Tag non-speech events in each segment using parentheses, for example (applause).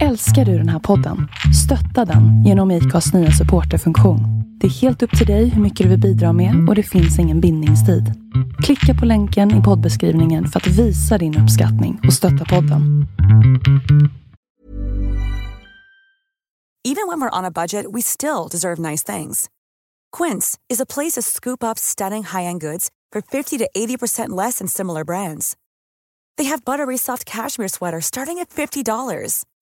Älskar du den här podden? Stötta den genom IKAs nya supporterfunktion. Det är helt upp till dig hur mycket du vill bidra med och det finns ingen bindningstid. Klicka på länken i poddbeskrivningen för att visa din uppskattning och stötta podden. Even when we're on a budget, we still deserve nice things. Quince is a place to scoop up stunning high-end goods for 50 to 80% less than similar brands. They have buttery soft cashmere sweaters starting at $50,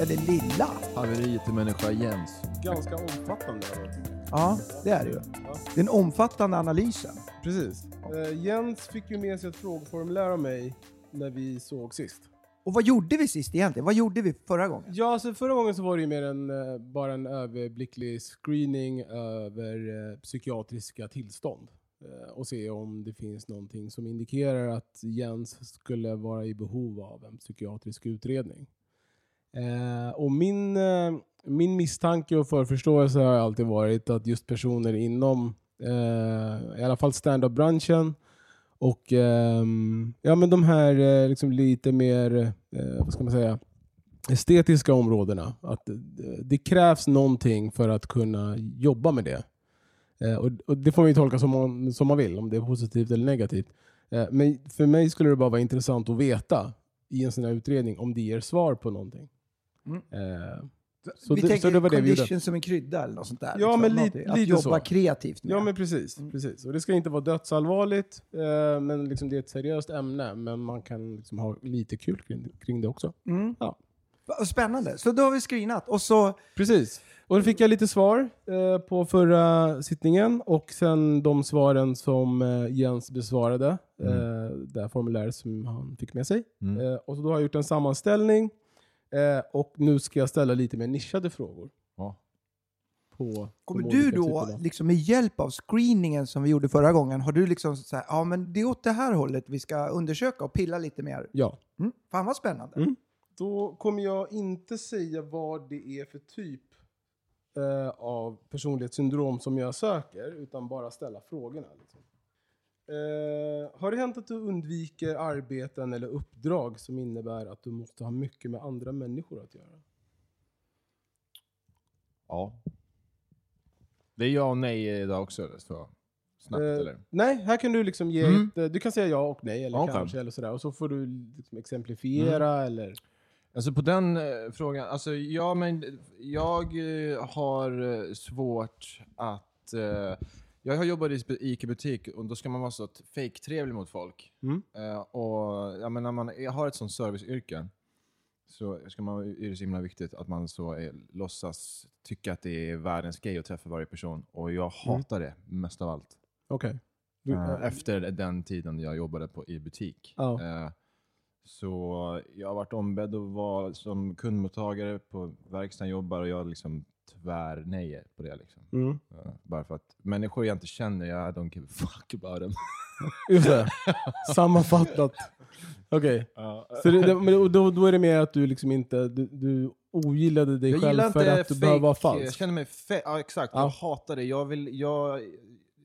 Eller lilla. Haveriet till människa Jens. ganska omfattande. Ja, det är det ju. Den omfattande analysen. Precis. Eh, Jens fick ju med sig ett frågeformulär av mig när vi såg sist. Och vad gjorde vi sist egentligen? Vad gjorde vi förra gången? Ja, alltså förra gången så var det ju mer en, eh, bara en överblicklig screening över eh, psykiatriska tillstånd. Eh, och se om det finns någonting som indikerar att Jens skulle vara i behov av en psykiatrisk utredning. Eh, och min, eh, min misstanke och förförståelse har alltid varit att just personer inom eh, i alla fall stand-up-branschen och ehm, ja, men de här eh, liksom lite mer, eh, vad ska man säga, estetiska områdena. Att eh, det krävs någonting för att kunna jobba med det. Eh, och, och Det får man ju tolka som man, som man vill, om det är positivt eller negativt. Eh, men för mig skulle det bara vara intressant att veta i en sån här utredning om det ger svar på någonting. Mm. Eh, Så vi det- tänker så det var det condition gjorde. som en krydda eller något sånt där. Ja, men Något- lite- Att lite jobba så. kreativt med. Ja men precis. Mm. precis. Och det ska inte vara dödsallvarligt, eh, men liksom det är ett seriöst ämne. Men man kan liksom ha lite kul kring, kring det också. Mm. Ja. Spännande. Så då har vi screenat. Och så, Precis. Och då fick jag lite svar eh, på förra sittningen och sen de svaren som eh, Jens besvarade. Eh, det formuläret som han fick med sig. Mm. Eh, och så då har jag gjort en sammanställning eh, och nu ska jag ställa lite mer nischade frågor. Ja. På kommer du då, typerna. liksom med hjälp av screeningen som vi gjorde förra gången, har du liksom så här, ja men det är åt det här hållet vi ska undersöka och pilla lite mer? Ja. Mm. Fan vad spännande. Mm. Då kommer jag inte säga vad det är för typ eh, av personlighetssyndrom som jag söker, utan bara ställa frågorna. Liksom. Eh, har det hänt att du undviker arbeten eller uppdrag som innebär att du måste ha mycket med andra människor att göra? Ja. Det är ja och nej idag också, eller så. Snabbt Eh, eller? Nej, här kan du liksom ge Mm. ett, eh, Du kan säga ja och nej, eller Okej. kanske, eller sådär. Och så får du liksom exemplifiera, eller... Alltså på den eh, frågan, alltså ja men jag eh, har svårt att... Jag har jobbat i ICA-butik och då ska man vara så fake-trevlig mot folk. Mm. Eh, och jag menar, man jag har ett sånt serviceyrke så ska man, är det så himla viktigt att man så är, låtsas tycka att det är världens grej att träffa varje person. Och jag hatar det mest av allt. Okej. Du- Eh, efter den tiden jag jobbade på, i butik. Ja. Eh, så jag har varit ombedd att vara som kundmottagare på verkstaden jag jobbar och jag liksom tvärnejer på det. Liksom. Mm. Eh, bara för att människor jag inte känner, jag don't give a fuck about them. Just det. Sammanfattat. Okej. (laughs) Så det, det, men då, då är det mer att du liksom inte, du, du ogillade dig jag själv för att du behöver vara fake, jag falsk. känner mig fe- ja exakt, Ja. jag hatar det. Jag, vill, jag,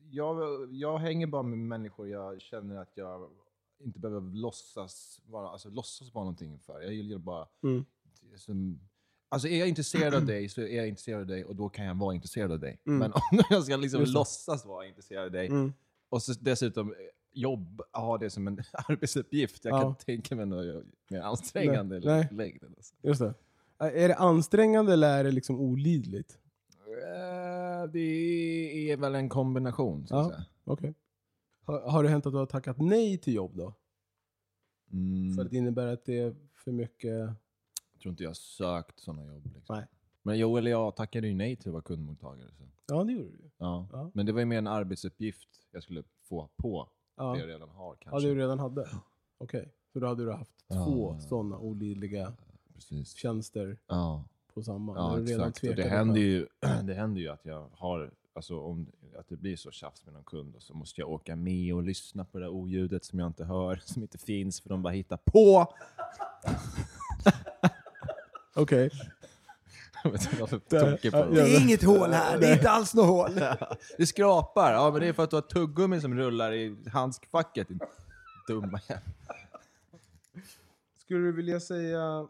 jag, jag hänger bara med människor jag känner att jag inte behöver låtsas vara, alltså, låtsas vara någonting för. Jag gillar bara... Mm. Som, alltså är jag intresserad av (clears throat) dig så är jag intresserad av dig och då kan jag vara intresserad av dig. Mm. Men om (laughs) jag ska liksom Just låtsas vara intresserad av dig Mm. och så dessutom jobb, ha det som en (laughs) arbetsuppgift. Jag Ja. kan tänka mig något mer ansträngande Nej, eller nej. Alltså. Just det. Är det ansträngande eller är det liksom olidligt? Ja, det är väl en kombination, så att Ja. säga. Okej. Har, har det hänt att du har tackat nej till jobb då? Mm, För att det innebär att det är för mycket... tror inte jag sökt sådana jobb. Liksom. Nej. Men jo, eller jag tackade ju nej till att vara kundmottagare. Så. Ja, det gjorde du. Ja. Ja. Men det var ju mer en arbetsuppgift jag skulle få på Ja, det jag redan har ja kanske. det du redan hade? Okej. Så då hade du haft Ja. två sådana olidliga Precis. tjänster Ja, på samma? ja exakt. Och det, händer ju, (clears throat) det händer ju att jag har, alltså om att det blir så tjafs med någon kund och så måste jag åka med och lyssna på det där oljudet som jag inte hör, (laughs) som inte finns för de bara hittar på. Okej. Jag vet inte varför Där- jag tokig på ja, det. Är inget hål här, det är inte alls något hål. (laughs) Det skrapar. Ja, men det är för att du har tuggummi som rullar i handskfacket. din Dumma jävel. Skulle du vilja säga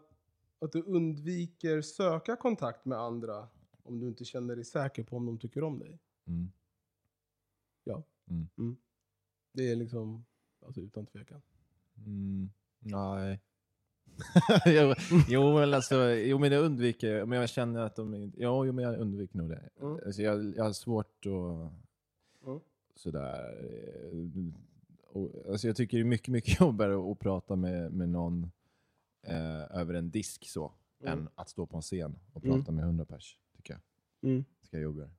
att du undviker söka kontakt med andra om du inte känner dig säker på om de tycker om dig? Mm. Ja. Mm. Det är liksom, alltså utan tvekan. Mm. Nej. (laughs) jo, jo, men alltså, jo, men jag undviker, men jag känner att de ja, jo, men jag undviker nog det. Mm. Alltså, jag, jag har svårt att Mm. sådär, eh, och, alltså, jag tycker det är mycket, mycket (laughs) jobbigare att prata med, med någon eh, över en disk så, Mm. än att stå på en scen och Mm. prata med hundra pers, tycker jag. Mm. Det ska jag jobbigare.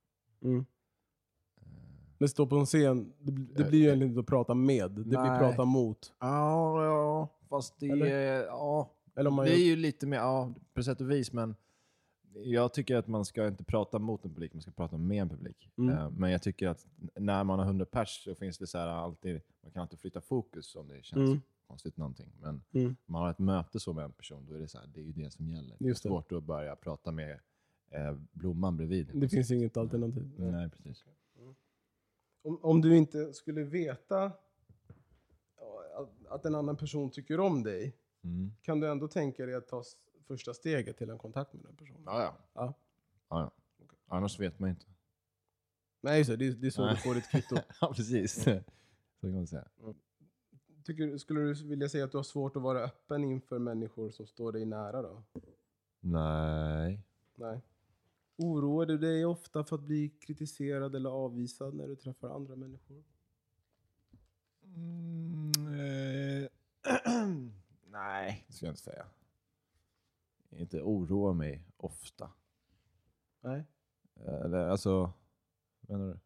Men stå på en scen, det, det blir ju egentligen inte att prata med, det blir Nej. prata mot. Ja, ja, fast det Eller? är, ja, Eller om man det är gör, ju lite mer, ja, på sätt och vis, men jag tycker att man ska inte prata mot en publik, man ska prata med en publik. Mm. Eh, Men jag tycker att när man har 100 pers så finns det så här alltid, man kan alltid flytta fokus om det känns Mm. konstigt någonting. Men Mm. man har ett möte så med en person, då är det så här, det är ju det som gäller. Just det det. är svårt att börja prata med eh, blomman bredvid. det finns inget alternativ. Nej, precis. Om, om du inte skulle veta att, en annan person tycker om dig, Mm. kan du ändå tänka dig att ta första steget till en kontakt med den personen? Ja, ja. Ja. ja, ja. Annars vet man inte. Nej, just det. Det, är- så Nej. du får ditt kvitto. (laughs) ja, precis. Så kan man säga. Tycker, skulle du vilja säga att du har svårt att vara öppen inför människor som står dig nära då? Nej. Nej. Oroar du dig ofta för att bli kritiserad eller avvisad när du träffar andra människor? Mm, eh, (clears throat) nej, det ska jag inte säga. Inte oroa mig ofta. Nej. Eller alltså, vad menar du?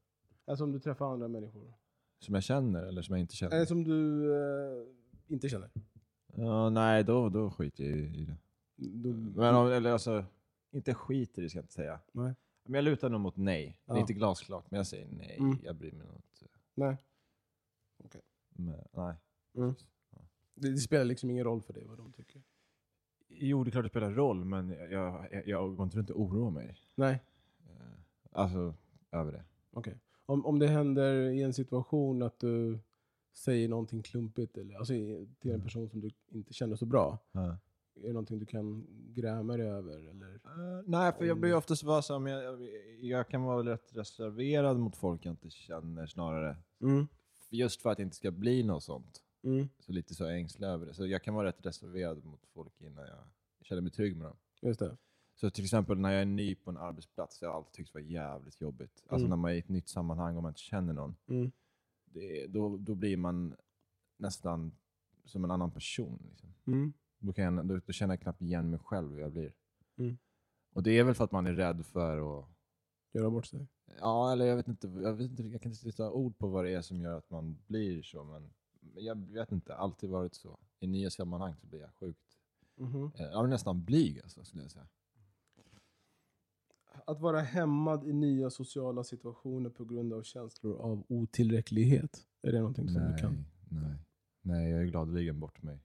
Alltså om du träffar andra människor? Som jag känner eller som jag inte känner? Eller som du eh, inte känner? Ja, nej, då, då skiter jag i det. Du, Men om, eller alltså, inte skiter i ska jag inte säga. Nej. Men jag lutar nog mot nej. Det är Ja. inte glasklart, men jag säger nej. Mm. Jag bryr mig nog inte. Nej. Men, nej. Mm. Det, det spelar liksom ingen roll för dig vad de tycker? Jo, det är klart det spelar roll, men jag, jag, jag går inte runt och oroar mig. Nej. Eh, Alltså, över det. Okej. Om, om det händer i en situation att du säger någonting klumpigt eller, alltså, i- till en person som du inte känner så bra. Är det någonting du kan gräma dig över? Eller? Eh, nej, för jag blir ju oftast vara så, men jag, jag kan vara rätt reserverad mot folk jag inte känner snarare. Mm. Just för att det inte ska bli något sånt. Mm. Så lite så ängslig över det. Så jag kan vara rätt reserverad mot folk innan jag känner mig trygg med dem. Just det. Så till exempel när jag är ny på en arbetsplats, jag har alltid tyckt det var jävligt jobbigt. Alltså Mm. när man är i ett nytt sammanhang och man inte känner någon. Mm. Det, då, då blir man nästan som en annan person. Liksom. Mm. Då, kan jag, då, då känner jag knappt igen mig själv hur jag blir. Mm. Och det är väl för att man är rädd för att Göra bort sig. Ja, eller jag vet inte. Jag, vet inte, jag kan inte sätta ord på vad det är som gör att man blir så. Men jag vet inte. Alltid varit så. I nya sammanhang så blir jag sjukt. Mhm. eh, Jag är nästan blyg alltså, skulle jag säga. Att vara hämmad i nya sociala situationer på grund av känslor av otillräcklighet. Är det någonting som du kan? nej. Nej, jag är gladeligen bort mig.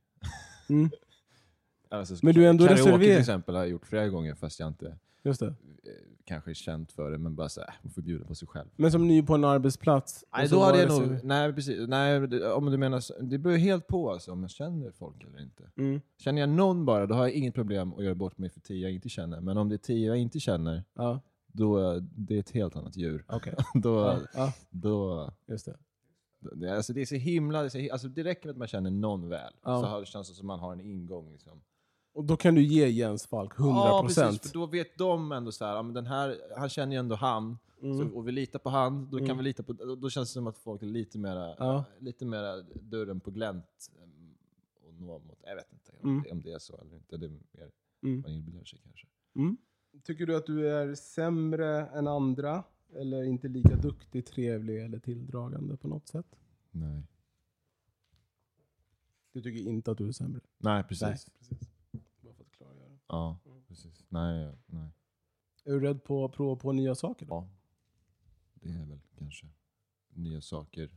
Mm. (laughs) Alltså, Men du är ändå karaoke reserverad. till exempel har jag gjort flera gånger fast jag inte Just det. eh, kanske är känt för det. Men bara så här, man får bjuda på sig själv. Men som ny på en arbetsplats. Nej, och så då hade jag nog... Nej, precis. Nej, om du menar Det beror helt på alltså, om jag känner folk eller inte. Mm. Känner jag någon bara, då har jag inget problem att göra bort mig för tio jag inte känner. Men om det är tio jag inte känner, Ja, då det är ett helt annat djur. okej. (laughs) då, Ja, då, just det. det, alltså det är så himla... Det, är så, alltså det räcker med att man känner någon väl. Ja. Så har, känns det som att man har en ingång. Liksom. Och då kan du ge Jens Falk 100%. Ja, precis. För då vet de ändå så här, ja, men den här, han känner ju ändå han. Mm. Så, och vi litar på han, då Mm. kan vi lita på, då, då känns det som att folk är lite mera, Ja. lite mera dörren på glänt. em, Och nå mot, jag vet inte om, Mm. det, om det är så eller inte. Det är mer Mm. man inbillar sig kanske. Tycker du att du är sämre än andra? Eller inte lika duktig, trevlig eller tilldragande på något sätt? Nej. Du tycker inte att du är sämre? Nej, precis. Nej, precis. Bara för att klargöra. Ja, precis. Nej, nej. Är du rädd på att prova på nya saker? Då? Ja. Det är väl kanske nya saker.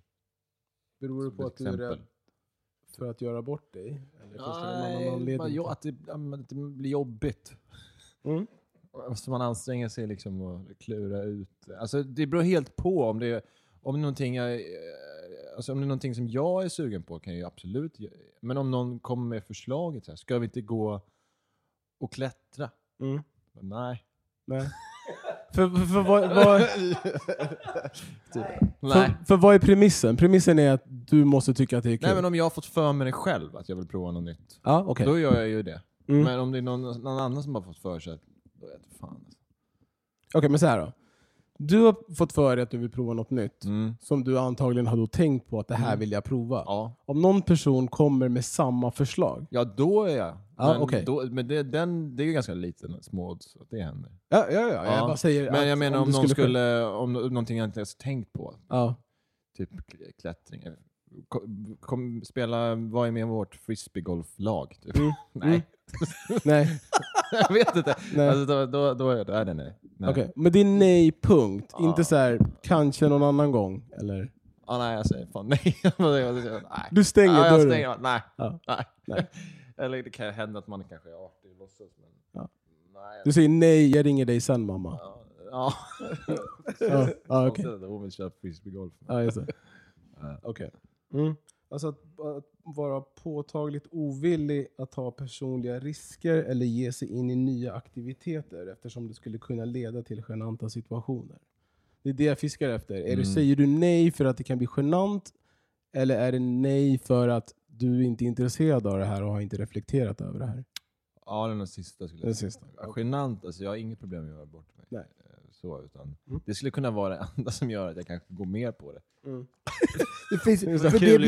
Beror det på att du är exempel. rädd för att göra bort dig? Eller Nej, bara, att det, att det blir jobbigt. Mm. Måste man anstränga sig liksom och klura ut. Alltså det beror helt på om det är, om någonting jag, alltså om det är någonting som jag är sugen på kan jag ju absolut Men om någon kommer med förslaget så här, ska vi inte gå och klättra? Mm. Nej. Nej. (laughs) för, för, för, vad, vad, (laughs) Nej. för, för vad är premissen? Premissen är att du måste tycka att det är kul. Nej men om jag har fått för mig det själv att jag vill prova något nytt. ja, okej. Då gör jag ju det. Mm. Men om det är någon, någon annan som har fått för sig, då vet jag fan. Alltså. Okej, men så här då. Du har fått för dig att du vill prova något nytt. Mm. Som du antagligen har då tänkt på att det här Mm. vill jag prova. Ja. Om någon person kommer med samma förslag. ja, då är jag. Ja, men okej. då, men det, den, det är ju ganska liten, små odds att det händer. Ja, ja, ja. Jag Ja. bara säger Men jag menar om, du någon själv- skulle, om nå- någonting jag inte ens tänkt på, Ja. typ kl- klättring. eller Kom, kom, spela, vad är med vårt frisbeegolflag? Typ. Mm. (laughs) Nej, (laughs) Nej, (laughs) jag vet inte. Nej. Alltså, då, då, då är det nej. nej. okej. Men det är nej, punkt. Ja. Inte så här, kanske någon annan gång. Eller? Ah, nej, jag säger fan nej. (laughs) nej. Du stänger jag dörren. stänger, nej. Ja. nej. Nej. Eller det kan hända att man kanske är artig och låtsas. Men... Nej, Du säger nej, jag ringer dig sen mamma. Ja. Ja. Ja. Konstigt att Hon vill köra frisbeegolf. Okej. Mm. Alltså att, att vara påtagligt ovillig att ta personliga risker eller ge sig in i nya aktiviteter eftersom det skulle kunna leda till genanta situationer. Det är det jag fiskar efter. Är du, Mm. säger du nej för att det kan bli genant eller är det nej för att du inte är intresserad av det här och har inte reflekterat över det här? Ja, den sista skulle Den jag säga. sista. Ja, Genant, alltså jag har inget problem med att göra bort mig. Nej. Så, utan Mm. Det skulle kunna vara det (laughs) enda som gör att jag kanske går mer på det. (laughs) Det, finns, Det för det blir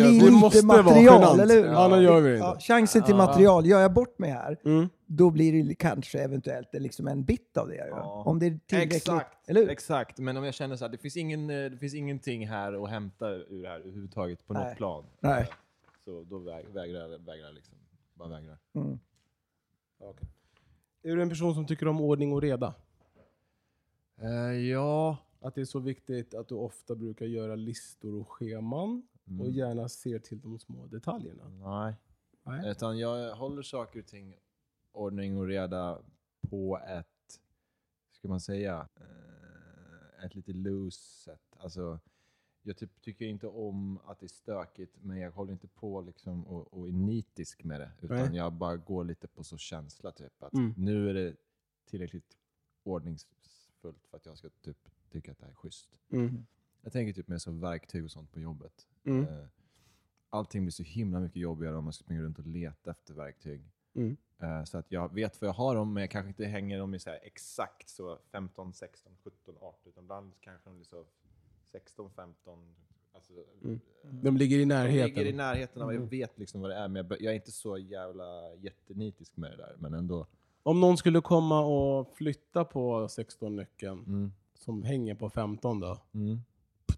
Det vara material, eller hur? Ja, gör vi det inte. Ja, chansen till Ja. material, gör jag bort mig här, Mm. då blir det kanske eventuellt liksom en bit av det jag gör. Ja. Om det är tillräckligt. Exakt, Eller hur? exakt. Men om jag känner så här, det finns, ingen, eh, det finns ingenting här att hämta ur det här överhuvudtaget på Nej. något plan. Nej. Så då väg, vägrar jag, vägrar liksom. Bara vägrar. Mm. Är du en person som tycker om ordning och reda? Eh, ja. Att det är så viktigt att du ofta brukar göra listor och scheman Mm. och gärna ser till de små detaljerna. Nej. Nej. Utan jag håller saker och ting ordning och reda på ett, ska man säga, eh, ett lite loose sätt. Alltså, jag typ, tycker inte om att det är stökigt, men jag håller inte på liksom och, och är nitisk med det. Utan Nej. jag bara går lite på så känsla, typ att Mm. nu är det tillräckligt ordningsfullt för att jag ska typ tycka att det här är schysst. Mm. Jag tänker typ mer som verktyg och sånt på jobbet. Mm. Eh, Allting blir så himla mycket jobbigare om man ska springa runt och leta efter verktyg. Mm. Eh, Så att jag vet vad jag har dem, men jag kanske inte hänger dem i så exakt så 15, 16, 17, 18. Utan ibland kanske de blir så 16, 15. Alltså, Mm. eh, De ligger i de närheten. ligger i närheten av, jag Mm. vet liksom vad det är, men jag är inte så jävla jättenitisk med det där. Men ändå. Om någon skulle komma och flytta på 16-nyckeln Mm. som hänger på 15 då, Mm.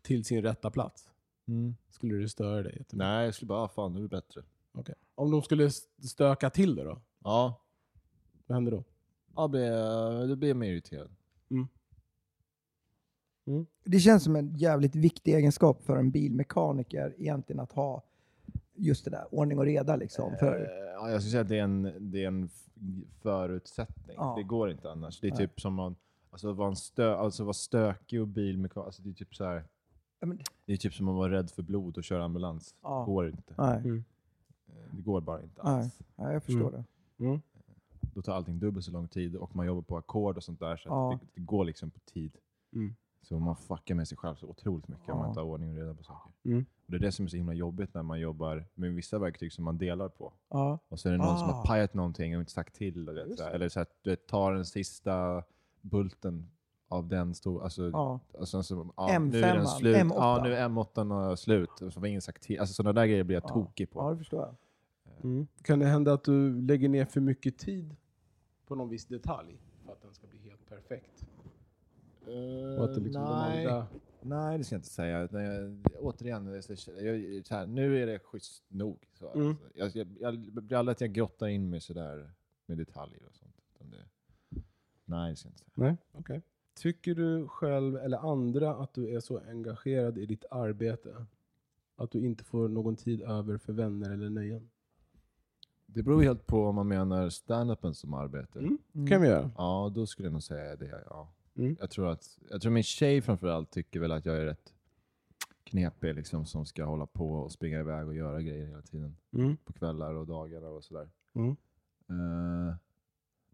till sin rätta plats, Mm. skulle du störa dig? Nej, jag skulle bara, ah, fan nu är det bättre. Okej. Om de skulle stöka till det då? Ja, Vad händer då? ja blir, då blir jag mer irriterad. Det känns som en jävligt viktig egenskap för en bilmekaniker egentligen att ha just det där, ordning och reda liksom. För, Eh, Ja, jag skulle säga att det är en, det är en förutsättning. Ja. Det går inte annars. Det är Nej. typ som man, alltså vara en stö, alltså vara stökig och bilmekaniker. Alltså det är typ så här. Ja, men- Det är typ som att vara rädd för blod och köra ambulans. Ja. Det går inte. nej, Mm. Eh, Det går bara inte nej, alls. nej, jag förstår Mm. det. Mm. Då tar allting dubbelt så lång tid och man jobbar på ackord och sånt där. Så Ja. att det, det går liksom på tid. Mm. Så man fuckar med sig själv så otroligt mycket om Ja. man inte har ordning och reda på saker. Mm. Och det är det som är så himla jobbigt när man jobbar med vissa verktyg som man delar på. Ja. Och så är det någon som Ah. har pajat någonting och inte sagt till. Och det. Eller så att du tar den sista bulten av den stor, alltså, Ja. och sen så, ja, nu är M5, den slut. M8. Ja, nu är M8 slut. Och så var ingen sagt till. Alltså sådana där grejer blir jag Ja. tokig på. Ja, det förstår jag. Mm. Kan det hända att du lägger ner för mycket tid på någon viss detalj för att den ska bli helt perfekt? Och att det liksom de nej. andra... nej, det ska jag inte säga. Utan jag, återigen, jag, så här, nu är det schysst nog. Så, Mm. alltså, jag, jag, jag blir aldrig att jag grottar in mig sådär med detaljer och sånt. Utan det, nej, det ska jag inte säga. Nej, okej. Tycker du själv eller andra att du är så engagerad i ditt arbete att du inte får någon tid över för vänner eller nöjen? Det beror ju helt på om man menar stand-upen som arbete. Mm. kan vi göra. Ja, då skulle jag nog säga det. Ja. Mm. Jag, tror att, jag tror min tjej framförallt tycker väl att jag är rätt knepig liksom, som ska hålla på och springa iväg och göra grejer hela tiden. Mm. På kvällar och dagar och sådär. Mm. Eh,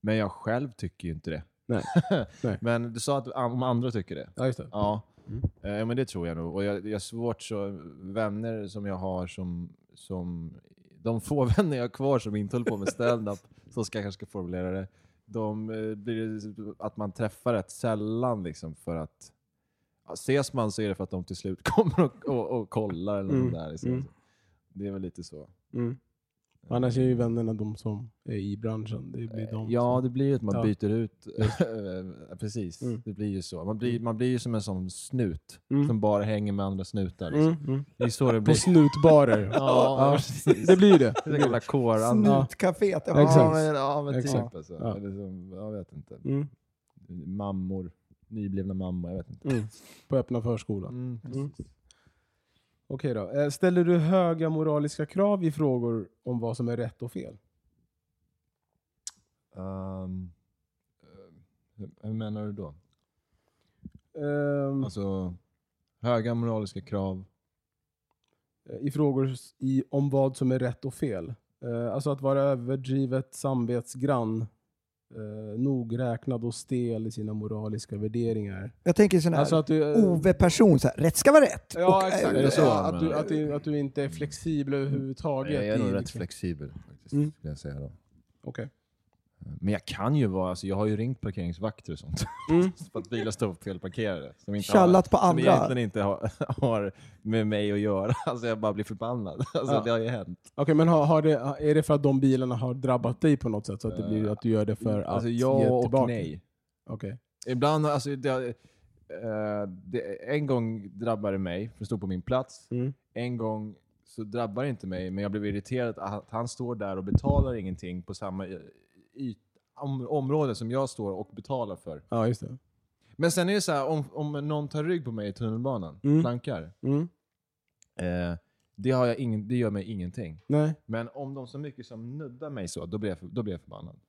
men jag själv tycker ju inte det. Nej. (laughs) Nej. Men du sa att om andra tycker det. Ja, just det. Ja, Mm. Ja men det tror jag nog. Och jag, jag har svårt så, vänner som jag har som, som, de få (laughs) vänner jag har kvar som inte håller på med stand-up, så ska jag kanske formulera det, de eh, blir att man träffar rätt sällan liksom för att, ja, ses man så är det för att de till slut (laughs) kommer och, och, och kollar eller Mm. där. Liksom. Mm. Det är väl lite så. Mm. Annars är ju vännerna de som är i branschen. Det blir de Ja, som... det blir ju att man Ja. byter ut. (laughs) Precis, Mm. det blir ju så. Man blir, man blir ju som en sån snut Mm. som bara hänger med andra snutar. Liksom. Mm, mm. Det är så det På blir. snutbarer. (laughs) Ja, Ja, precis. det blir det. Det är kåran. Ja, Snutcaféet. Exakt. Ja. men, ja, men Exakt. typ alltså. Ja. Eller som, jag vet inte. Mm. Mammor. Nyblivna mammor, jag vet inte. Mm. På öppna förskolan. Okej då. Eh, Ställer du höga moraliska krav i frågor om vad som är rätt och fel? Eh, hur, menar du då? Ehm, Alltså, höga moraliska krav. I frågor i, om vad som är rätt och fel. Eh, alltså att vara överdrivet samvetsgrann, eh, nogräknad och stel i sina moraliska värderingar. Jag tänker sån här Alltså att du... eh, OV-person, så här, rätt ska vara rätt. Ja, Och, exakt. eh, är det så? Ja, att, du, att, du, att du inte är flexibel överhuvudtaget. Jag är nog i, rätt liksom- flexibel faktiskt, Mm. skulle jag säga då. Okej. Men jag kan ju vara, alltså jag har ju ringt parkeringsvakter och sånt. Mm. (laughs) för att bilar står felparkerade. Som inte Tjallat på har, Som andra. egentligen inte har, (laughs) har med mig att göra. (laughs) Alltså jag bara blir förbannad. Alltså Ja. det har ju hänt. Okej, men har, har det, är det för att de bilarna har drabbat dig på något sätt? Så att det blir att du gör det för att Alltså ge ja och tillbaka? nej. Okej. Ibland, alltså det, eh, det, en gång drabbade det mig, för det stod på min plats. Mm. En gång så drabbar det inte mig, men jag blev irriterad att han står där och betalar ingenting på samma yt, om, område som jag står och betalar för. Ja, just det. Men sen är det så här, om, om någon tar rygg på mig i tunnelbanan, Mm. plankar, Mm. eh, det, har jag ingen, det gör mig ingenting. Nej. Men om de så mycket som nuddar mig så, då blir jag, för- då blir jag förbannad.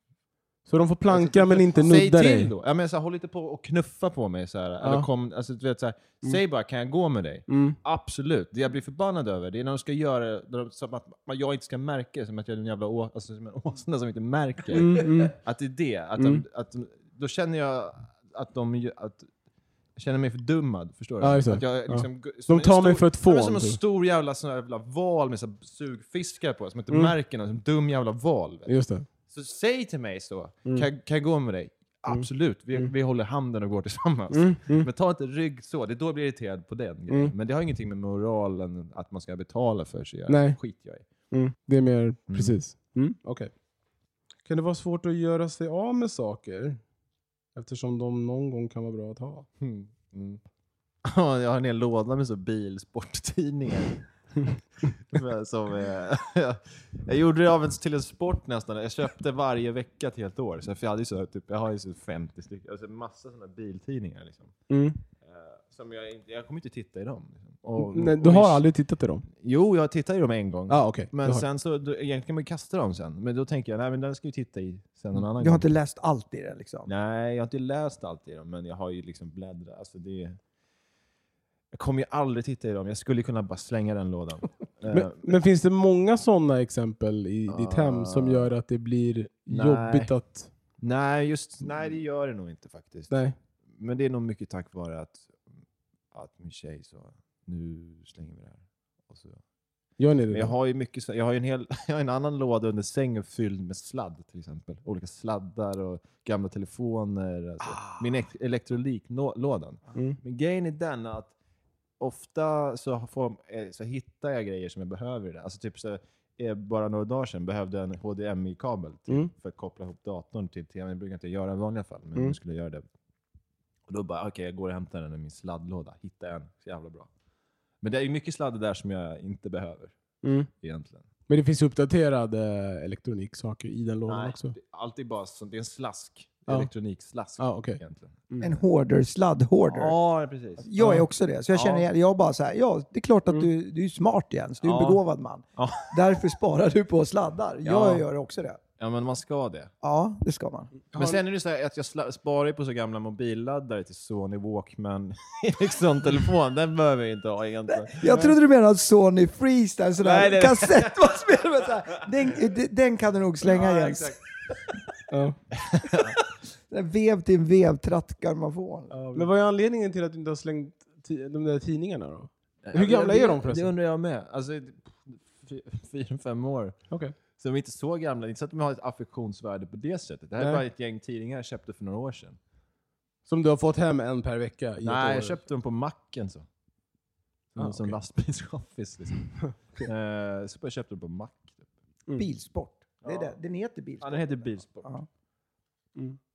Så de får planka men inte Säg nudda till dig? då! Ja, men så här, håll inte på och knuffa på mig. Så här, eller kom, alltså, du vet, så här, Säg bara, kan jag gå med dig? Mm. Absolut. Det jag blir förbannad över, det är när de ska göra det som att jag inte ska märka det, som att jag är en jävla å, alltså, som en (laughs) åsna som inte märker. Mm, mm. Att det är det. Att Mm. de, att de, då känner jag att de att, känner mig fördummad. Förstår du? Ja. Att jag, Ja. liksom, g- De tar mig stor- för ett Ja, fån, Som en typ. stor jävla, sån jävla val med så här sugfiskar på, som inte Mm. märker något. Som en dum jävla val. Just det. Så säg till mig så. Mm. Kan, kan jag gå med dig? Absolut. Vi, Mm. vi håller handen och går tillsammans. Mm, mm. Men ta inte rygg så. Det är då jag blir irriterad på den grejen. Mm. Men det har ingenting med moralen att man ska betala för sig Nej. skit jag i. Mm. Det är mer precis. Mm. Okej. Kan det vara svårt att göra sig av med saker? Eftersom de någon gång kan vara bra att ha. Mm. Mm. (laughs) Ja, jag har en hel låda med så bilsporttidningar. Som, eh, (laughs) jag, gjorde det av en, till en sport nästan. Jag köpte varje vecka ett helt år. Så jag, hade så, typ, jag har ju så 50 stycken, alltså massa sådana biltidningar. Liksom. Mm. Eh, som jag, inte, jag kommer inte titta i dem. Liksom. Och, Nej, och du har min- aldrig tittat i dem? Jo, jag tittade i dem en gång. Ah. Du Men sen så, då, egentligen kan man ju kasta dem sen. Men då tänker jag, nej men den ska vi titta i sen någon annan Du har gång. inte läst allt i det liksom? Nej, jag har inte läst allt i dem, men jag har ju liksom bläddrat. Alltså det... Jag kommer ju aldrig titta i dem. Jag skulle kunna bara slänga den lådan. (laughs) Eh, Men, men finns det många sådana exempel i ditt hem som Ah. gör att det blir Nej. jobbigt att... nej, just, nej, det gör det nog inte faktiskt. Nej. Men det är nog mycket tack vare att, att min tjej sa nu slänger vi det här. Och så, Gör ni det? Men jag har ju mycket, jag har en, hel, (laughs) jag har en annan låda under sängen fylld med sladd till exempel. Olika sladdar och gamla telefoner. Alltså. Min ek- elektroliklådan. Mm. Men grejen är den att ofta så, får, eh, så hittar jag grejer som jag behöver i det. Alltså typ så, eh, bara några dagar sedan behövde jag en HDMI-kabel till, Mm. för att koppla ihop datorn till tvn. Det brukar jag inte göra i vanliga fall, men Mm. nu skulle jag göra det. Och då bara, okej jag går och hämtar den i min sladdlåda. Hittar en, så jävla bra. Men det är mycket sladd där som jag inte behöver Mm. egentligen. Men det finns uppdaterade elektroniksaker i den lådan också? det är alltid bara det är en slask. Ja. Elektronikslask Ja, okej. egentligen. En hoarder, sladd-hoarder. Ja, precis. Jag är också det. Så jag känner, Ja. jag bara så här, ja det är klart att Mm. du, du är smart Jens, du är en begåvad man. Ja. Därför sparar du på sladdar. Ja. Jag gör också det. ja, men man ska det. Ja, det ska man. Men sen är det så här att jag sparar på så gamla mobilladdare till Sony Walkman (laughs) Ericsson-telefon. Den behöver jag inte ha egentligen. Jag trodde du menade Sony Freestyle, sådär Nej, det- kassettbandspelare. (laughs) med. Den, den- den kan du nog slänga Ja, Jens. exakt. Ja. (laughs) Vev till en vevtrattgarmon. Men vad är anledningen till att du inte har slängt ti- de där tidningarna då? Hur gamla är de förresten? Det undrar jag med. Alltså, fy- fyra, fem år. Okej. Så de är inte så gamla. Inte så att de har ett affektionsvärde på det sättet. Det här Nej. är bara ett gäng tidningar jag köpte för några år sedan. Som du har fått hem en per vecka i ett Nej, år? jag köpte dem på macken så. Som, Ah, som okej. lastbilschaffis liksom. (laughs) eh, så jag köpte dem på mack. Typ. Mm. Bilsport. Det är Ja. det. Den heter Ja, Bilsport. den heter Bilsport. Ja. Mm.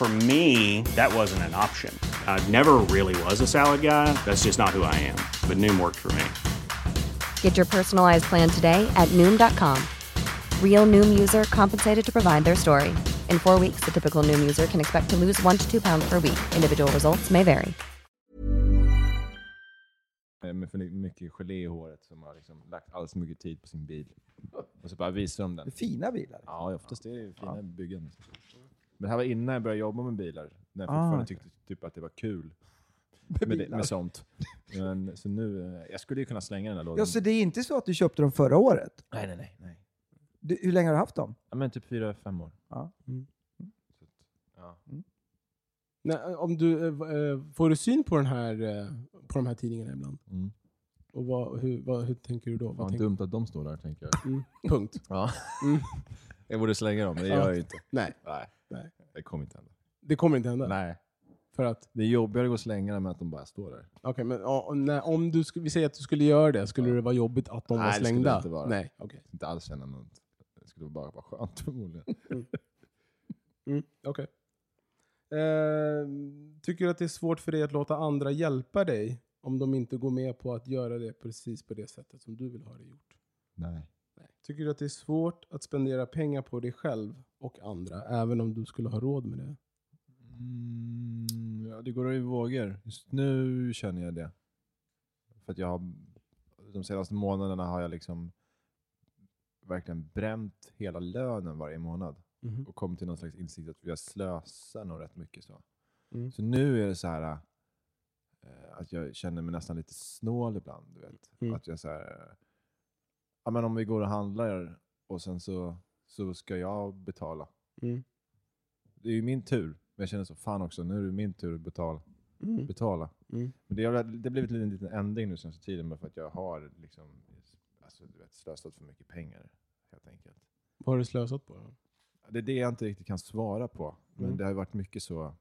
For me, that wasn't an option. I never really was a salad guy. That's just not who I am. But Noom worked for me. Get your personalized plan today at Noom.com. Real Noom user compensated to provide their story. In four weeks, the typical Noom user can expect to lose one to two pounds per week. Individual results may vary. Eh, med för mycket gelé i håret som har liksom lagt alldeles för mycket tid på sin bil. Och så bara visar de Det är den. fina bilar. Ja, oftast är det ju fina byggen. Men det här var innan jag började jobba med bilar. När jag Ah, fortfarande okej. tyckte typ att det var kul (laughs) med, det, bilar. med sånt. Men, så nu, eh, jag skulle ju kunna slänga den här lådan. Ja, så det är inte så att du köpte dem förra året? Nej, nej, nej. nej. Du, hur länge har du haft dem? Ja, men typ fyra, fem år. Ja. Så, att, ja. Nej, om du, eh, eh, får du syn på, den här, eh, på de här tidningarna ibland? Mm. Och vad, hur, vad, hur tänker du då? Vad tänker, dumt att de står där, tänker jag. mm, punkt. Ja. Mm. (laughs) Jag borde slänga dem, men det gör jag ju inte. Nej, Nej, Nej. det kommer inte hända. det kommer inte hända. Nej. För att, Det är jobbigare att gå och slänga dem än att de bara står där. okej, men ja, om du skulle, vi säger att du skulle göra det, skulle det vara jobbigt att de Nej, var det skulle slängda? det inte vara. Nej, okej. Inte alls känna något. Det skulle bara vara skönt (laughs) förmodligen. Mm, okej. Eh, tycker du att det är svårt för dig att låta andra hjälpa dig om de inte går med på att göra det precis på det sättet som du vill ha det gjort? Nej. Tycker du att det är svårt att spendera pengar på dig själv och andra, även om du skulle ha råd med det? Mm, ja, det går i vågor. Just nu känner jag det. För att jag har, de senaste månaderna har jag liksom verkligen bränt hela lönen varje månad. Mhm. Och kommit till någon slags insikt att jag slösar nog rätt mycket. Så, Mm. så nu är det så här eh, att jag känner mig nästan lite snål ibland. Du vet. Mm. Att jag så här, ja, men om vi går och handlar och sen så, så ska jag betala. Mm. Det är ju min tur. Men jag känner så, fan också, nu är det min tur att betala. Mm. betala. Mm. Men det, har, det har blivit en liten ändring nu senaste tiden bara för att jag har liksom, alltså, du vet, slösat för mycket pengar. Helt enkelt. Vad har du slösat på? då? Det är det jag inte riktigt kan svara på. Men Mm. det har varit mycket så,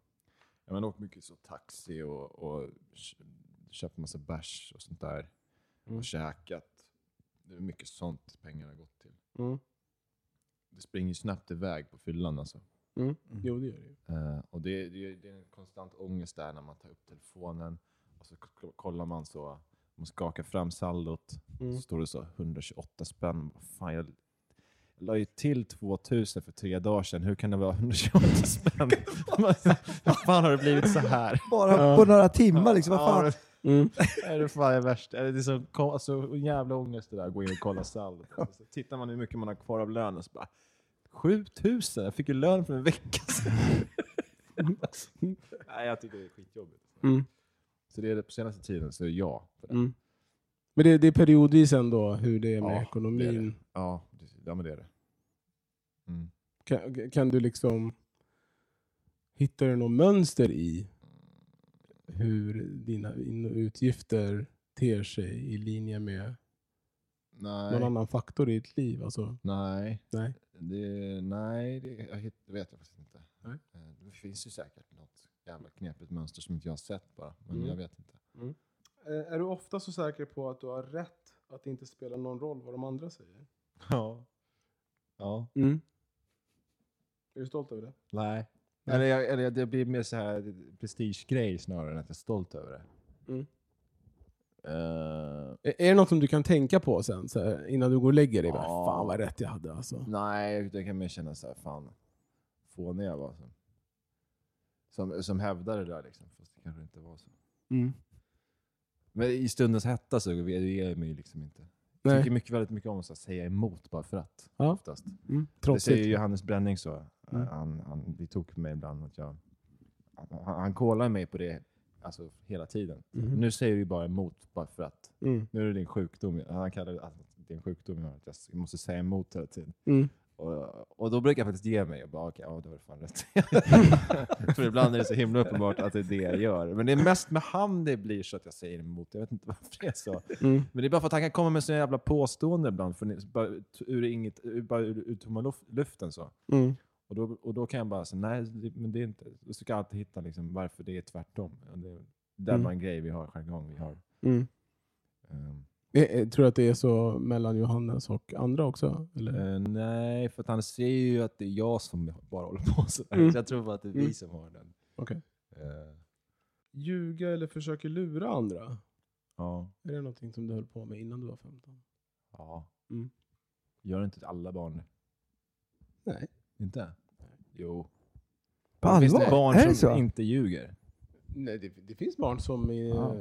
jag har åkt mycket så taxi och, och kö- köpt massa bärs och sånt där. Mm. Och käkat. Det är mycket sånt pengar har gått till. Mm. Det springer snabbt iväg på fyllan alltså. Mm. Jo, det gör det ju. Eh, och det, det, det är en konstant ångest där när man tar upp telefonen och så kollar man så, man skakar fram saldot, Mm. så står det så 128 spänn. Fan, jag, jag la ju till 2000 för tre dagar sedan, hur kan det vara 128 spänn? (laughs) (laughs) Vad fan har det blivit så här? Bara på några timmar liksom. Vad fan? Mm. Är det fan det värsta? Är det så, alltså, jävla ångest det där, gå in och kolla saldot. (laughs) Så tittar man hur mycket man har kvar av lönen så bara 7000? Jag fick ju lön för en vecka sedan. (laughs) Nej, jag tycker det är skitjobbigt. Mm. Så det är det på senaste tiden, så är ja. Det. Mm. Men det, det är periodvis ändå hur det är med Ja, ekonomin. det är det. Ja, det, ja, men det är det. Mm. Kan, kan du liksom... Hittar du något mönster i hur dina in och utgifter ter sig i linje med någon Nej, annan faktor i ditt liv? Alltså, nej, nej. det, nej det, jag hitt, det vet jag faktiskt inte. Nej. Eh, Det finns ju säkert något jävla knepigt mönster som inte jag har sett bara, men Mm. jag vet inte. Eh, Är du ofta så säker på att du har rätt att det inte spelar någon roll vad de andra säger? Ja. Ja. Mm. Är du stolt över det? Nej. Eller, jag, eller det blir mer så här prestigegrej snarare än att jag är stolt över det. Mm. Eh, Är det något som du kan tänka på sen, så här, innan du går och lägger dig? Bara, Ja. Fan vad rätt jag hade alltså. nej, jag kan mer känna så här, fan, fånig jag var. Som, som, som hävdade det där liksom, fast det kanske inte var så. Mm. Men i stundens hetta så ger jag mig liksom inte. Jag tycker mycket, väldigt mycket om att säga emot bara för att. Ja. Oftast. Mm. Det säger Johannes Bränning så. Mm. Han, han, det tog mig ibland att jag... Han, han kollar mig på det alltså, hela tiden. Mhm. Nu säger du bara emot bara för att. Mm. Nu är det din sjukdom. Han kallar det är en sjukdom. Att jag måste säga emot hela tiden. Mm. Och, och då brukar jag faktiskt ge mig och bara okej, ja då har du fan rätt. (laughs) för ibland är det så himla uppenbart att det är det jag gör. Men det är mest med han det blir så att jag säger emot. Jag vet inte varför det är så. Mm. Men det är bara för att han kan komma med såna jävla påståenden ibland. För, bara, ur, inget, bara ur, ur tomma luft, luften så. Mm. Och då, och då kan jag bara säga nej, det, men det är inte. Då ska jag alltid hitta liksom, varför det är tvärtom. Och det, det är Mm. en grej vi har, jargong vi har. Mm. Ehm, Eh, eh, Tror du att det är så mellan Johannes och andra också? Eh, nej, för han ser ju att det är jag som bara håller på sådär. Mm. Så jag tror bara att det är vi Mm. som har den. Okej. Eh, Ljuga eller försöker lura andra? ja. Är det någonting som du höll på med innan du var 15? ja. Mm. Gör inte alla barn det? Nej. Inte? Jo. På Finns allvar? det barn är det som så? inte ljuger? Nej, det, det finns barn som, är, Ja.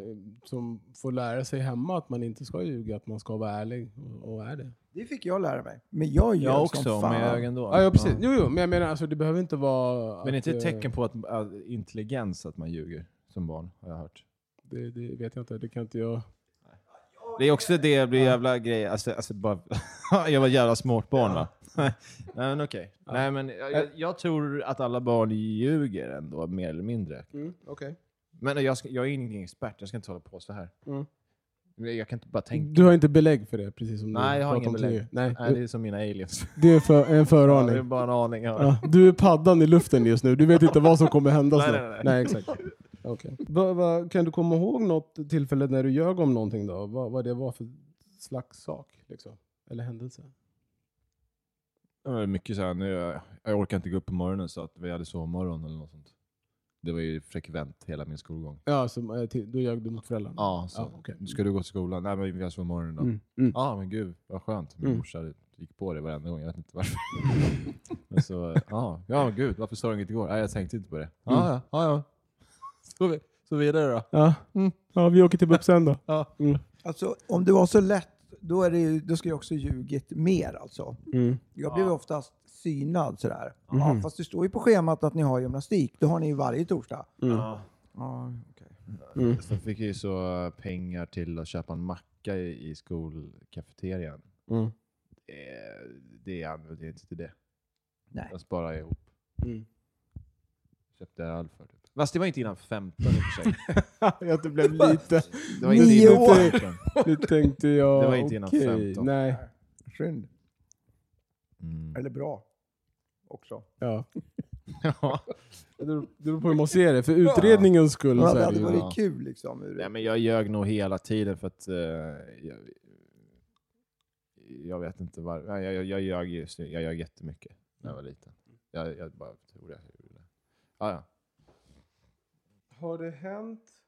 som får lära sig hemma att man inte ska ljuga, att man ska vara ärlig och, och är det. Det fick jag lära mig. Men jag gör Jag som också, fan. men jag ändå. Ja, ja precis. Jo, jo, men jag menar alltså, det behöver inte vara... Men det är inte att, ett eh, tecken på att, att intelligens att man ljuger som barn, har jag hört. Det, det vet jag inte, det kan inte jag... Det är också det, det blir jävla grej, alltså, alltså bara, (laughs) jag var jävla smart barn va? (laughs) Nej men okej. Nej men jag, jag, tror att alla barn ljuger ändå, mer eller mindre. Mm, Okej. Men jag, ska, jag är ingen expert, jag ska inte hålla på så här. Mm. Jag kan inte bara tänka. Du har inte belägg för det, precis som Nej, du jag har pratade ingen om belägg. tidigare. Nej, Nej, det är som mina aliens. det är för, en (laughs) Ja, det är föraning. bara en aning. Ja. Ja, du är paddan i luften just nu, du vet inte vad som kommer hända (laughs) Nej, nej, nej. nej exakt. Okej. Va, va, kan du komma ihåg något tillfälle när du ljög om någonting då? Vad, vad det var för slags sak? Liksom? Eller händelse? Det var mycket så här, nu, jag, jag orkar inte gå upp på morgonen så att vi hade sovmorgon eller något sånt. Det var ju frekvent hela min skolgång. Ja, så, eh, till, då ljög du mot föräldrarna? Ja, så. Okej. Ska du gå till skolan? Nej men vi har sovmorgon då. Mm. Mm. Ja men gud vad skönt. Min Mm. morsa gick på det varenda gång, jag vet inte varför. (laughs) men så, ja, ja gud varför sa du inget igår? Nej jag tänkte inte på det. Ja ja, ja ja. Så, vi, så vidare då. Ja. Mm. ja, vi åker till BUP sen då. Ja. Mm. Alltså, om det var så lätt, då, är det ju, då ska jag också ljugit mer alltså. Mm. Jag blev oftast synad sådär. Mhm. Ja, fast det står ju på schemat att ni har gymnastik. Det har ni ju varje torsdag. Ja. Ja, okej. Mm. Sen fick jag ju så pengar till att köpa en macka i, i skolkafeterian. Mm. Eh, det använde jag inte till det. Nej. Jag sparade ihop. Mm. Köpte öl för typ. Fast det var inte innan 15 i och för sig. (laughs) att det blev lite... Det var inte Nio innan år. 15. Nu tänkte jag, Det var inte innan okej, 15. Nej. Synd. Mm. Eller bra. Också. Ja. (laughs) Ja. Det beror det beror på hur man ser det. För utredningens skull så det är det hade ju... varit Ja. kul liksom. Ur, Nej, men jag ljög nog hela tiden för att eh, jag, jag vet inte var, Nej, jag, jag, jag, ljög, just, jag ljög jättemycket när jag var liten. Jag, jag bara tror jag gjorde det. Ah, ja. Har det hänt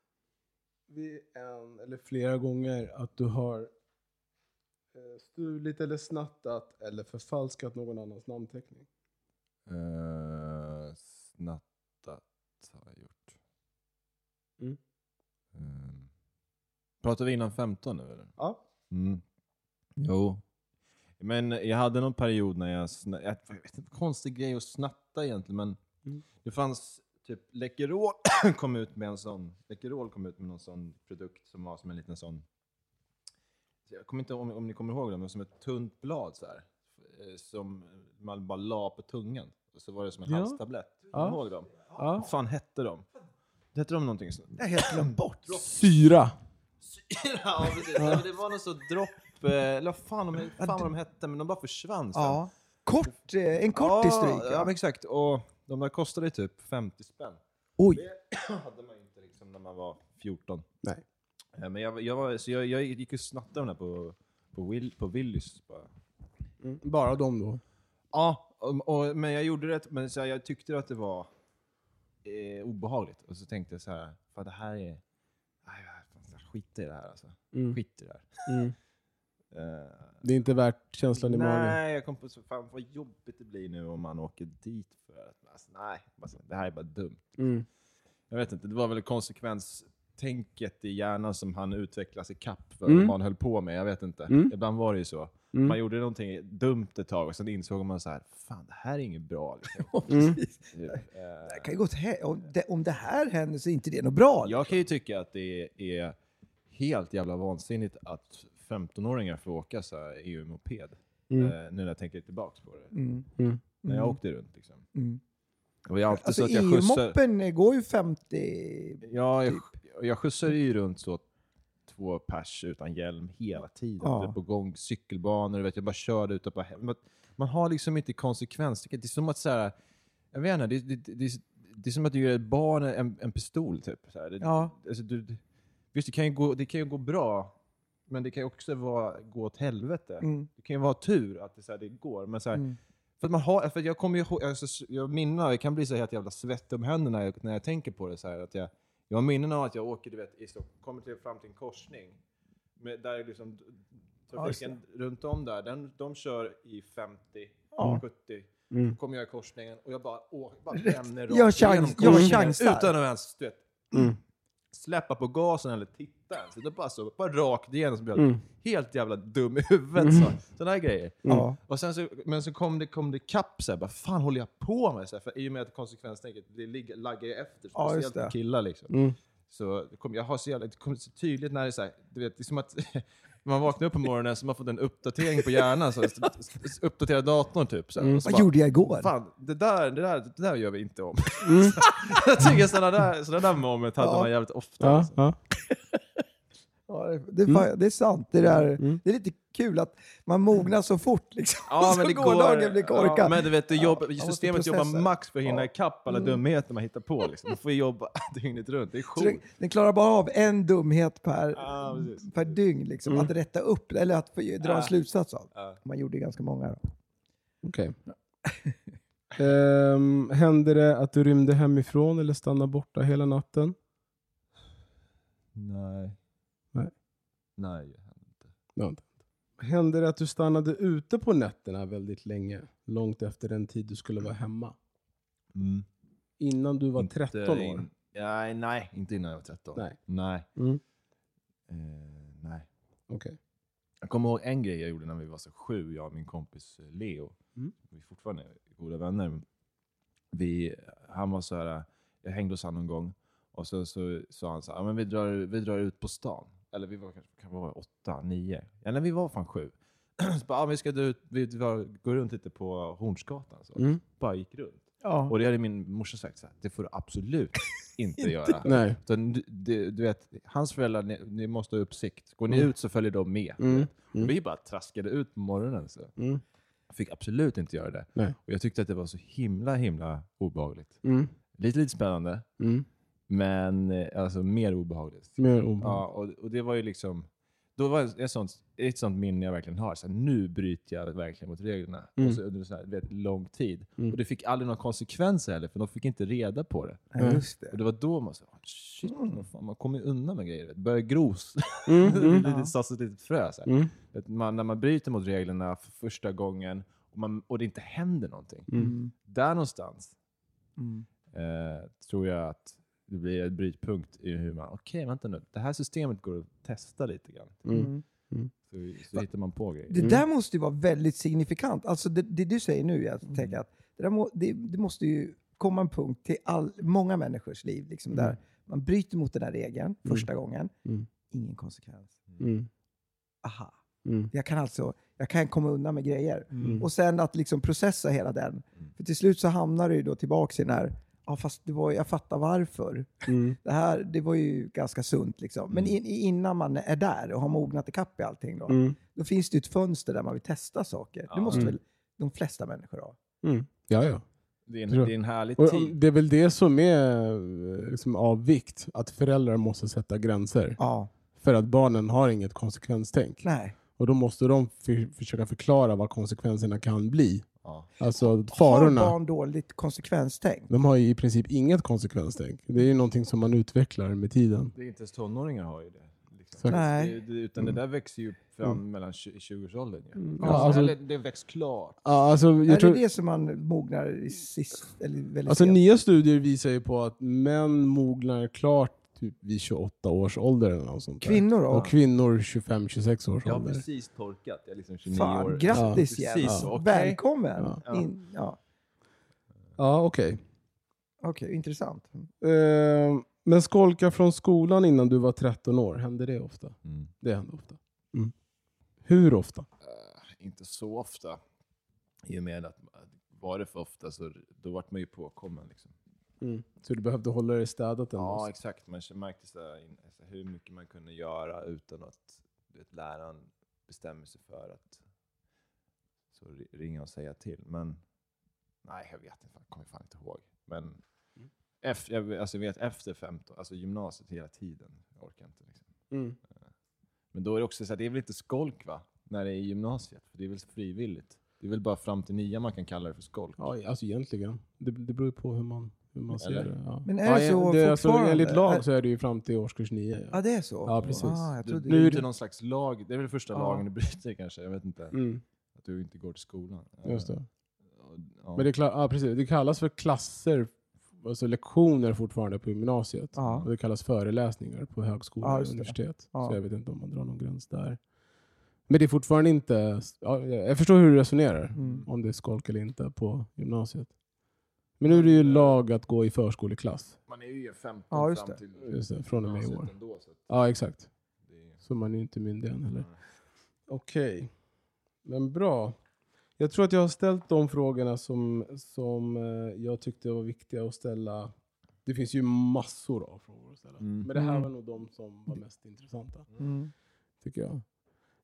vid en eller flera gånger att du har eh, stulit eller snattat eller förfalskat någon annans namnteckning? Uh, snattat har jag gjort. Mm. Mm. Pratar vi innan 15 nu eller? Ja. Mm. Jo. Men jag hade någon period när jag, jag vet inte, konstig grej att snatta egentligen, men Mm. det fanns typ Läkerol (clears throat) kom ut med en sån, Läkerol kom ut med någon sån produkt som var som en liten sån, jag kommer inte om, om ni kommer ihåg det, men som ett tunt blad så här, eh, som man bara la på tungan. Och så var det som en Ja. halstablett. Kommer Ja. ni ihåg dem? ja. Vad fan hette de? Hette de någonting sånt? Jag har helt glömt bort. Syra. ja, precis. Men det var någon så dropp, eh, eller vad fan, de, fan vad de hette, men de bara försvann sen. Ja. Kort, eh, en kort ja. Ja, Ja. men exakt. Och de där kostade typ 50 spänn. Oj. Det (clears throat) hade man inte liksom när man var 14. Nej. Eh, Men jag, jag, var, så jag, jag gick och snattade de där på, på, Will, på Willys. Bara. Mm. Bara de då? Ja, och, och, men jag gjorde det, men så här, jag tyckte att det var eh, obehagligt. Och så tänkte jag så här, fan det här är... Fan, skit i det här alltså. Mm. Skit i det här. Mm. (laughs) Eh, Det är inte värt känslan i magen? Nej, jag kom på så fan vad jobbigt det blir nu om man åker dit för att, alltså, nej, bara så- det här är bara dumt. Mm. Jag vet inte, det var väl konsekvenstänket i hjärnan som han utvecklas i kapp för Mm. vad man höll på med. Jag vet inte. Mm. Ibland var det ju så. Mm. Man gjorde någonting dumt ett tag och sen insåg man så här, fan det här är inget bra. Liksom. (laughs) Mm. Precis. Typ, eh, Det kan ju gå om, det, om det här händer så är inte det något bra. jag kan ju tycka att det är helt jävla vansinnigt att 15-åringar får åka så här EU-moped. Mm. Eh, nu när jag tänker tillbaka på det. Mm. Mm. När jag Mm. åkte runt. Liksom. Mm. Och jag alltid Alltså så att jag skjutsar... EU-moppen går ju 50... Ja, jag, jag skjutsade ju runt så två pers utan hjälm hela tiden. Ja. Ja. På gång, cykelbanor, du vet, jag bara körde ute på hem. Men Man har liksom inte konsekvens. Det är som att så här, jag vet inte, det, det, det, det, är som att du ger ett barn en, en pistol. Typ. Så här. Det, Ja. alltså, du, visst, det kan, ju gå, det kan ju gå bra, men det kan ju också vara, gå åt helvete. Mm. Det kan ju vara tur att det, så här, det går. Men så här, Mm. för att man har, för att jag kommer ju ihåg, alltså, jag minnar, jag kan bli så helt jävla svettig om händerna när jag, när jag tänker på det. Så här, att jag, jag har minnen av att jag åker, du vet, i Stockholm, kommer till, fram till en korsning. Med, där är liksom trafiken runt om där, den, de kör i 50, Ja. 70. Mm. Kommer jag i korsningen och jag bara åker, bara bränner (laughs) Jag rakt chans- igenom jag korsningen chansar. Utan att ens, du vet, Mm. Släppa på gasen eller titta ens. Det är bara så, bara rakt igenom så blir jag Mm. helt jävla dum i huvudet. Så. Sådana här grejer. Ja. Och sen så, men så kom det, kom det kapp, så här, vad fan håller jag på med? Så här, för I och med att konsekvenstänket det ligger, laggar ju efter, Ja, speciellt på killar. Liksom. Mm. Så kom, jag har så jävla, det kommer så tydligt när det är så här, du vet, det är som att man vaknar upp på morgonen så man fått en uppdatering på hjärnan, så, uppdatera datorn typ. Så, och så Vad bara, gjorde jag igår? Fan, det där, det, där, det där gör vi inte om. (laughs) jag tycker sådana där, sådana där moment hade Ja. man jävligt ofta. Ja, alltså. ja. Ja, det, är fan- det är sant. Det, där, Mm. det är lite kul att man mognar så fort. Liksom. Ja, (laughs) så men det gårdagen blir korkad. Ja, men du vet, det jobb, Ja, systemet jobbar max för att hinna Ja. ikapp alla Mm. dumheter man hittar på. Liksom. Man får jobba (laughs) dygnet runt. Det är så den, sjukt. den klarar bara av en dumhet per, Ja, precis. per dygn. Liksom, Mm. Att rätta upp, eller att få, dra en Ja. slutsats av. Ja. Man gjorde ganska många. Okej. Ehm, hände det att du rymde hemifrån eller stannade borta hela natten? Nej. Nej, det händer inte. Hände det att du stannade ute på nätterna väldigt länge? Långt efter den tid du skulle vara hemma? Mm. Innan du var Inte 13 år? in- Nej, nej, inte innan jag var 13. Nej. Nej. Mm. Eh, nej. Okej. Jag kommer ihåg en grej jag gjorde när vi var så sju, jag och min kompis eh, Leo. Mm. Vi är fortfarande goda vänner. Vi, han var så här, jag hängde hos honom någon gång och så så sa han så här, "Ja, men vi drar, vi drar ut på stan. Eller vi var kanske kan vara åtta, nio. Ja, nej, vi var fan sju. (clears throat) så bara, ja, vi ska ut, vi drar, gå runt lite på Hornsgatan. Så. Mm. Bara gick runt. Ja. Och det hade min morsa sagt så här, det får du absolut (laughs) inte göra. Nej. Utan du, du, vet, hans föräldrar, ni, ni måste ha uppsikt. Går ni Mm. ut så följer de med. Mm. Och Vi bara traskade ut på morgonen. Så. Mm. Fick absolut inte göra det. Nej. Och jag tyckte att det var så himla, himla obehagligt. Mm. Lite, lite spännande, Mm. Men eh, alltså mer obehagligt. Mer obehag. Ja, och, och det var ju liksom, då var det ett sånt, ett sånt minne jag verkligen har. Så här, nu bryter jag verkligen mot reglerna. Mm. Och så under så här, du vet, lång tid. Mm. Och det fick aldrig några konsekvenser heller, för de fick inte reda på det. Ja, just Och det. det var då man sa, shit, vad fan, man kommer ju undan med grejer. Börjar gros. Mm. (laughs) Mm. det satt ett litet frö. Så här. Mm. Man, när man bryter mot reglerna för första gången och, man, och det inte händer någonting. Mm. Där någonstans Mm. eh, tror jag att det blir en brytpunkt i hur man, okej vänta nu, det här systemet går att testa lite grann. Mm. Så, så hittar man på grejer. Det där måste ju vara väldigt signifikant. Alltså det, det du säger nu, jag Mm. tänker att det, där må, det, det måste ju komma en punkt till all, många människors liv liksom, där man bryter mot den här regeln första gången. Mm. Ingen konsekvens. Mm. Aha. Mm. Jag kan alltså jag kan komma undan med grejer. Mm. Och sen att liksom processa hela den. För till slut så hamnar du ju då tillbaka i den här, ja fast det var, jag fattar varför. Mm. Det här det var ju ganska sunt. Liksom. Men in, innan man är där och har mognat ikapp i allting, då, Mm. då finns det ju ett fönster där man vill testa saker. Det måste Mm. väl de flesta människor ha? Mm. Ja, ja. Det är en, det är en härlig Och tid. det är väl det som är liksom, av vikt, att föräldrar måste sätta gränser. Ja. För att barnen har inget konsekvenstänk. Nej. Och då måste de för, försöka förklara vad konsekvenserna kan bli. Alltså Har farorna. barn dåligt konsekvenstänk? De har ju i princip inget konsekvenstänk. Det är ju någonting som man utvecklar med tiden. Det är inte ens tonåringar har ju det. Liksom. Nej. Det, utan det där växer ju fram mellan 20 20-årsåldern. Ja. Mm. Alltså- eller det väcks klart. Ja, alltså, jag är tror, det det som man mognar i sist? Eller väldigt alltså, sent? nya studier visar ju på att män mognar klart typ vid 28 års ålder. Eller något sånt. Kvinnor då? Och kvinnor 25-26 års Jag har ålder. precis torkat. Jag är liksom 29 Fan, år. grattis Ja, igen. precis, okej. Välkommen! Ja. In, ja. Ja, okej. Okej, intressant. Eh, men skolka från skolan innan du var 13 år, hände det ofta? Mm. Det hände ofta. Mm. Hur ofta? Eh, inte så ofta. I och med att var det för ofta så då vart man ju påkommen. Liksom. Mm. Så du behövde hålla dig städat ändå? Ja, exakt. Man märkte så här, in- så här, hur mycket man kunde göra utan att du vet, läraren bestämmer sig för att så ri- ringa och säga till. Men nej, jag vet inte. Jag kommer fan inte ihåg. Men efter, jag, alltså, jag vet efter 15, alltså gymnasiet hela tiden. Jag orkar inte. Liksom. Mm. Men då är det också så här, det är väl inte skolk va? När det är i gymnasiet. För det är väl frivilligt. Det är väl bara fram till nian man kan kalla det för skolk. Ja, alltså egentligen. Det, det beror ju på hur man, hur man ser Eller? det. Ja. Men är ja, det så det, alltså, fortfarande? Enligt lag Är- så är det ju fram till årskurs 9. Ja, Ja. det är så? Ja, precis. Ah, jag Du trodde Nu är bryter det- någon slags lag. Det är väl första Ja. lagen du bryter kanske. Jag vet inte. Mm, Att du inte går till skolan. just det. Ja. Men det, ja, precis. det kallas för klasser, alltså lektioner fortfarande på gymnasiet. Ja. Och det kallas föreläsningar på högskola Ja, och universitet. Ja. Så jag vet inte om man drar någon gräns där. Men det är fortfarande inte... Ja, jag förstår hur du resonerar, Mm. om det är skolk eller inte på gymnasiet. Men nu är det ju lag att gå i förskoleklass. Man är ju 15 Ja, just fram till Just det, från och med i år. ändå, så att Ja, exakt. är- Så man är ju inte myndig än heller. Nej. Okej, men bra. Jag tror att jag har ställt de frågorna som, som eh, jag tyckte var viktiga att ställa. Det finns ju massor av frågor att ställa. Mm. Men det här Mm. var nog de som var mest intressanta, Mm. tycker jag.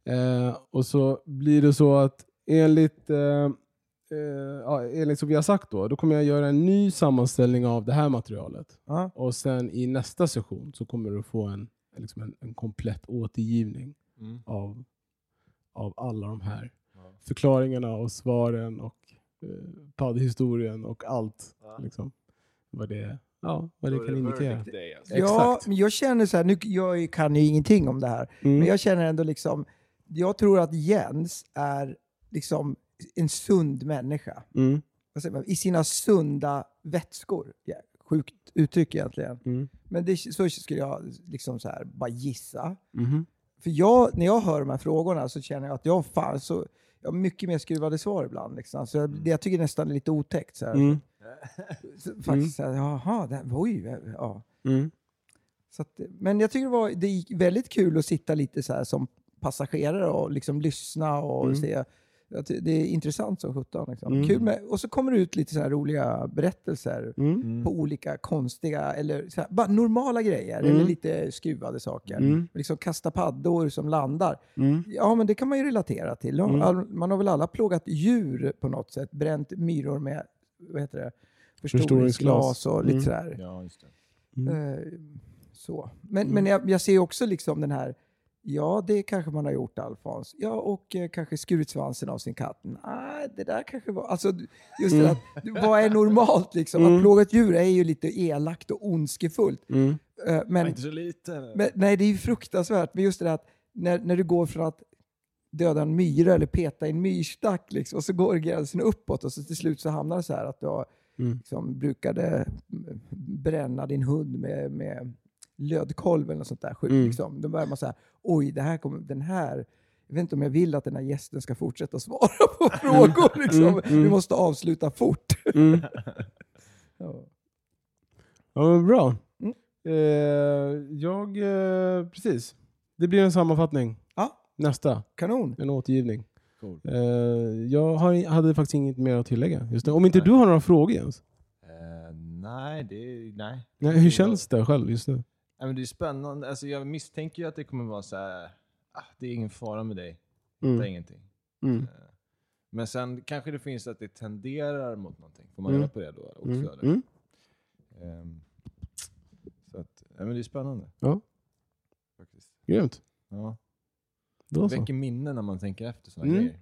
Eh, och så blir det så att enligt, eh, eh, ja, enligt som vi har sagt då, då kommer jag göra en ny sammanställning av det här materialet. Ja. Och sen i nästa session så kommer du få en, liksom en, en komplett återgivning Mm. av, av alla de här Ja. förklaringarna och svaren och eh, poddhistorien och allt. Ja. Liksom. Vad det, ja, vad det är kan indikera. day, alltså. Ja, Exakt. men jag känner så här, nu, jag kan ju ingenting om det här, Mm. men jag känner ändå liksom, jag tror att Jens är liksom en sund människa. Mm. Man? I sina sunda vätskor. Ja, sjukt uttryck egentligen. Mm. Men det, så skulle jag liksom så här bara gissa. Mhm. för jag, när jag hör de här frågorna så känner jag att jag, fan, så, jag har mycket mer skruvade svar ibland. Liksom. Alltså, jag, det jag tycker nästan är lite otäckt. Så. Mm. (laughs) Så, faktiskt, så här, jaha, det, oj, ja. Mm. Så att, men jag tycker det var det gick väldigt kul att sitta lite så här som passagerare och liksom lyssna och Mm. se. Att Det är intressant som sjutton. Liksom. Mm. Kul med, och så kommer det ut lite så här roliga berättelser Mm. på olika konstiga, eller så här, bara normala grejer, Mm. eller lite skruvade saker. Mm. Liksom kasta paddor som landar. Mm. Ja, men det kan man ju relatera till. Mm. Man har väl alla plågat djur på något sätt, bränt myror med vad heter det? förstoringsglas och lite Mm. sådär. Ja. Mm. Eh, så. Men, Mm. men jag, jag ser också liksom den här, ja det kanske man har gjort Alfons. Ja, och eh, kanske skurit svansen av sin katt. Nej, det där kanske var... Alltså, just det Mm. att, vad är normalt liksom? Mm. Att plåga ett djur är ju lite elakt och ondskefullt. Mm. Eh, men, inte så lite. men, nej, det är ju fruktansvärt. Men just det där att när, när du går från att döda en myra eller peta i en myrstack liksom, och så går gränsen uppåt och så till slut så hamnar det så här att du har, Mm. liksom, brukade bränna din hund med, med lödkolv eller något sånt där skit. Mm. Liksom. Då börjar man säga, oj, det här kommer, den här, jag vet inte om jag vill att den här gästen ska fortsätta svara på frågor. Liksom. Mm, mm. Vi måste avsluta fort. Mm. (laughs) Ja. Ja, bra. Mm. Eh, jag, eh, precis. Det blir en sammanfattning. Ja. Nästa, Kanon. en återgivning. Cool. Eh, jag har, hade faktiskt inget mer att tillägga just nu. Om inte du har några frågor Jens? Eh, nej, det nej. Nej, hur känns det själv just nu? Men det är spännande. Alltså, jag misstänker ju att det kommer vara så här. Ah, det är ingen fara med dig. Det är Mm. ingenting. Mm. Eh, Men sen kanske det finns att det tenderar mot någonting. Får man Mm. reda på det då också? Mm. Ehm, så att, ja, men det är spännande. Ja. Faktiskt. Grymt. Ja. Det väcker minnen när man tänker efter sådana Mm. grejer.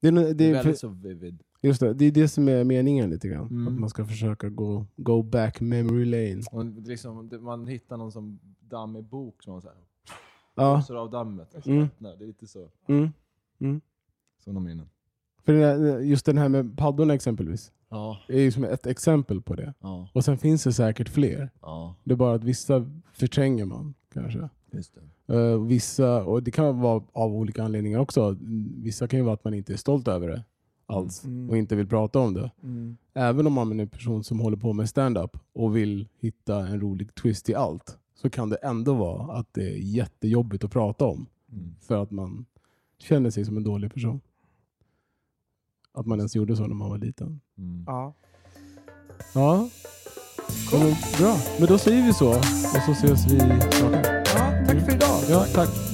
Det är, Det det, är är, väldigt för, så vivid. Just det, det är det som är meningen lite grann. Mm. Att man ska försöka gå go back memory lane. Och liksom, man hittar någon som dammig bok som man så här, Ja. blåser av dammet. Och så Mm. öppnar. Det är lite så. Mm. Mm. Sådana minnen. För där, just den här med paddorna exempelvis. Ja. är ju som ett exempel på det. Ja. Och sen finns det säkert fler. Ja. Det är bara att vissa förtränger man kanske. Just det. Eh, vissa, och det kan vara av olika anledningar också. Vissa kan ju vara att man inte är stolt över det alls Mm. och inte vill prata om det. Mm. Även om man är en person som håller på med stand-up och vill hitta en rolig twist i allt så kan det ändå vara att det är jättejobbigt att prata om Mm. för att man känner sig som en dålig person. Att man ens gjorde så när man var liten. Mm. Ja. Ja, ja men, bra. Men då säger vi så och så ses vi snart. ja, tack för idag. Ja, tack.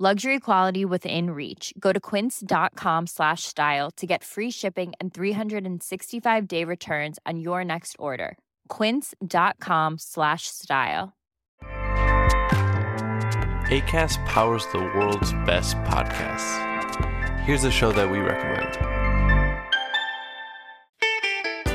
Luxury quality within reach. Go to quince.com slash style to get free shipping and 365 day returns on your next order. Quince.com slash style. ACAST powers the world's best podcasts. Here's a show that we recommend.